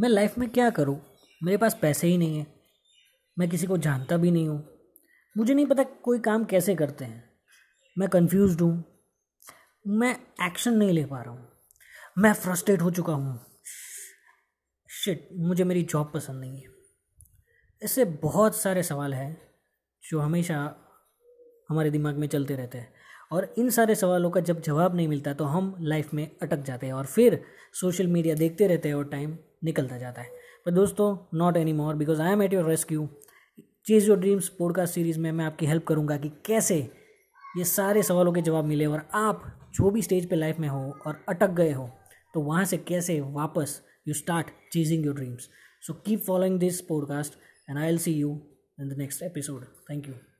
मैं लाइफ में क्या करूँ? मेरे पास पैसे ही नहीं है। मैं किसी को जानता भी नहीं हूँ। मुझे नहीं पता कोई काम कैसे करते हैं। मैं कंफ्यूज हूँ। मैं एक्शन नहीं ले पा रहा हूँ। मैं फ्रस्ट्रेट हो चुका हूँ। शिट मुझे मेरी जॉब पसंद नहीं है। ऐसे बहुत सारे सवाल हैं, जो हमेशा हमारे दिमाग में चलते रहते हैं। और इन सारे सवालों का जब जवाब नहीं मिलता तो हम लाइफ में अटक जाते हैं। और फिर सोशल मीडिया देखते रहते हैं और टाइम निकलता जाता है। पर दोस्तों not any more because I am at your rescue chase your dreams podcast series में मैं आपकी हेल्प करूँगा कि कैसे ये सारे सवालों के जवाब मिले और आप जो भी स्टेज पे लाइफ में हो और अटक गए हो तो वहाँ से कैसे वापस you start chasing your dreams so keep following this podcast and I'll see you in the next episode thank you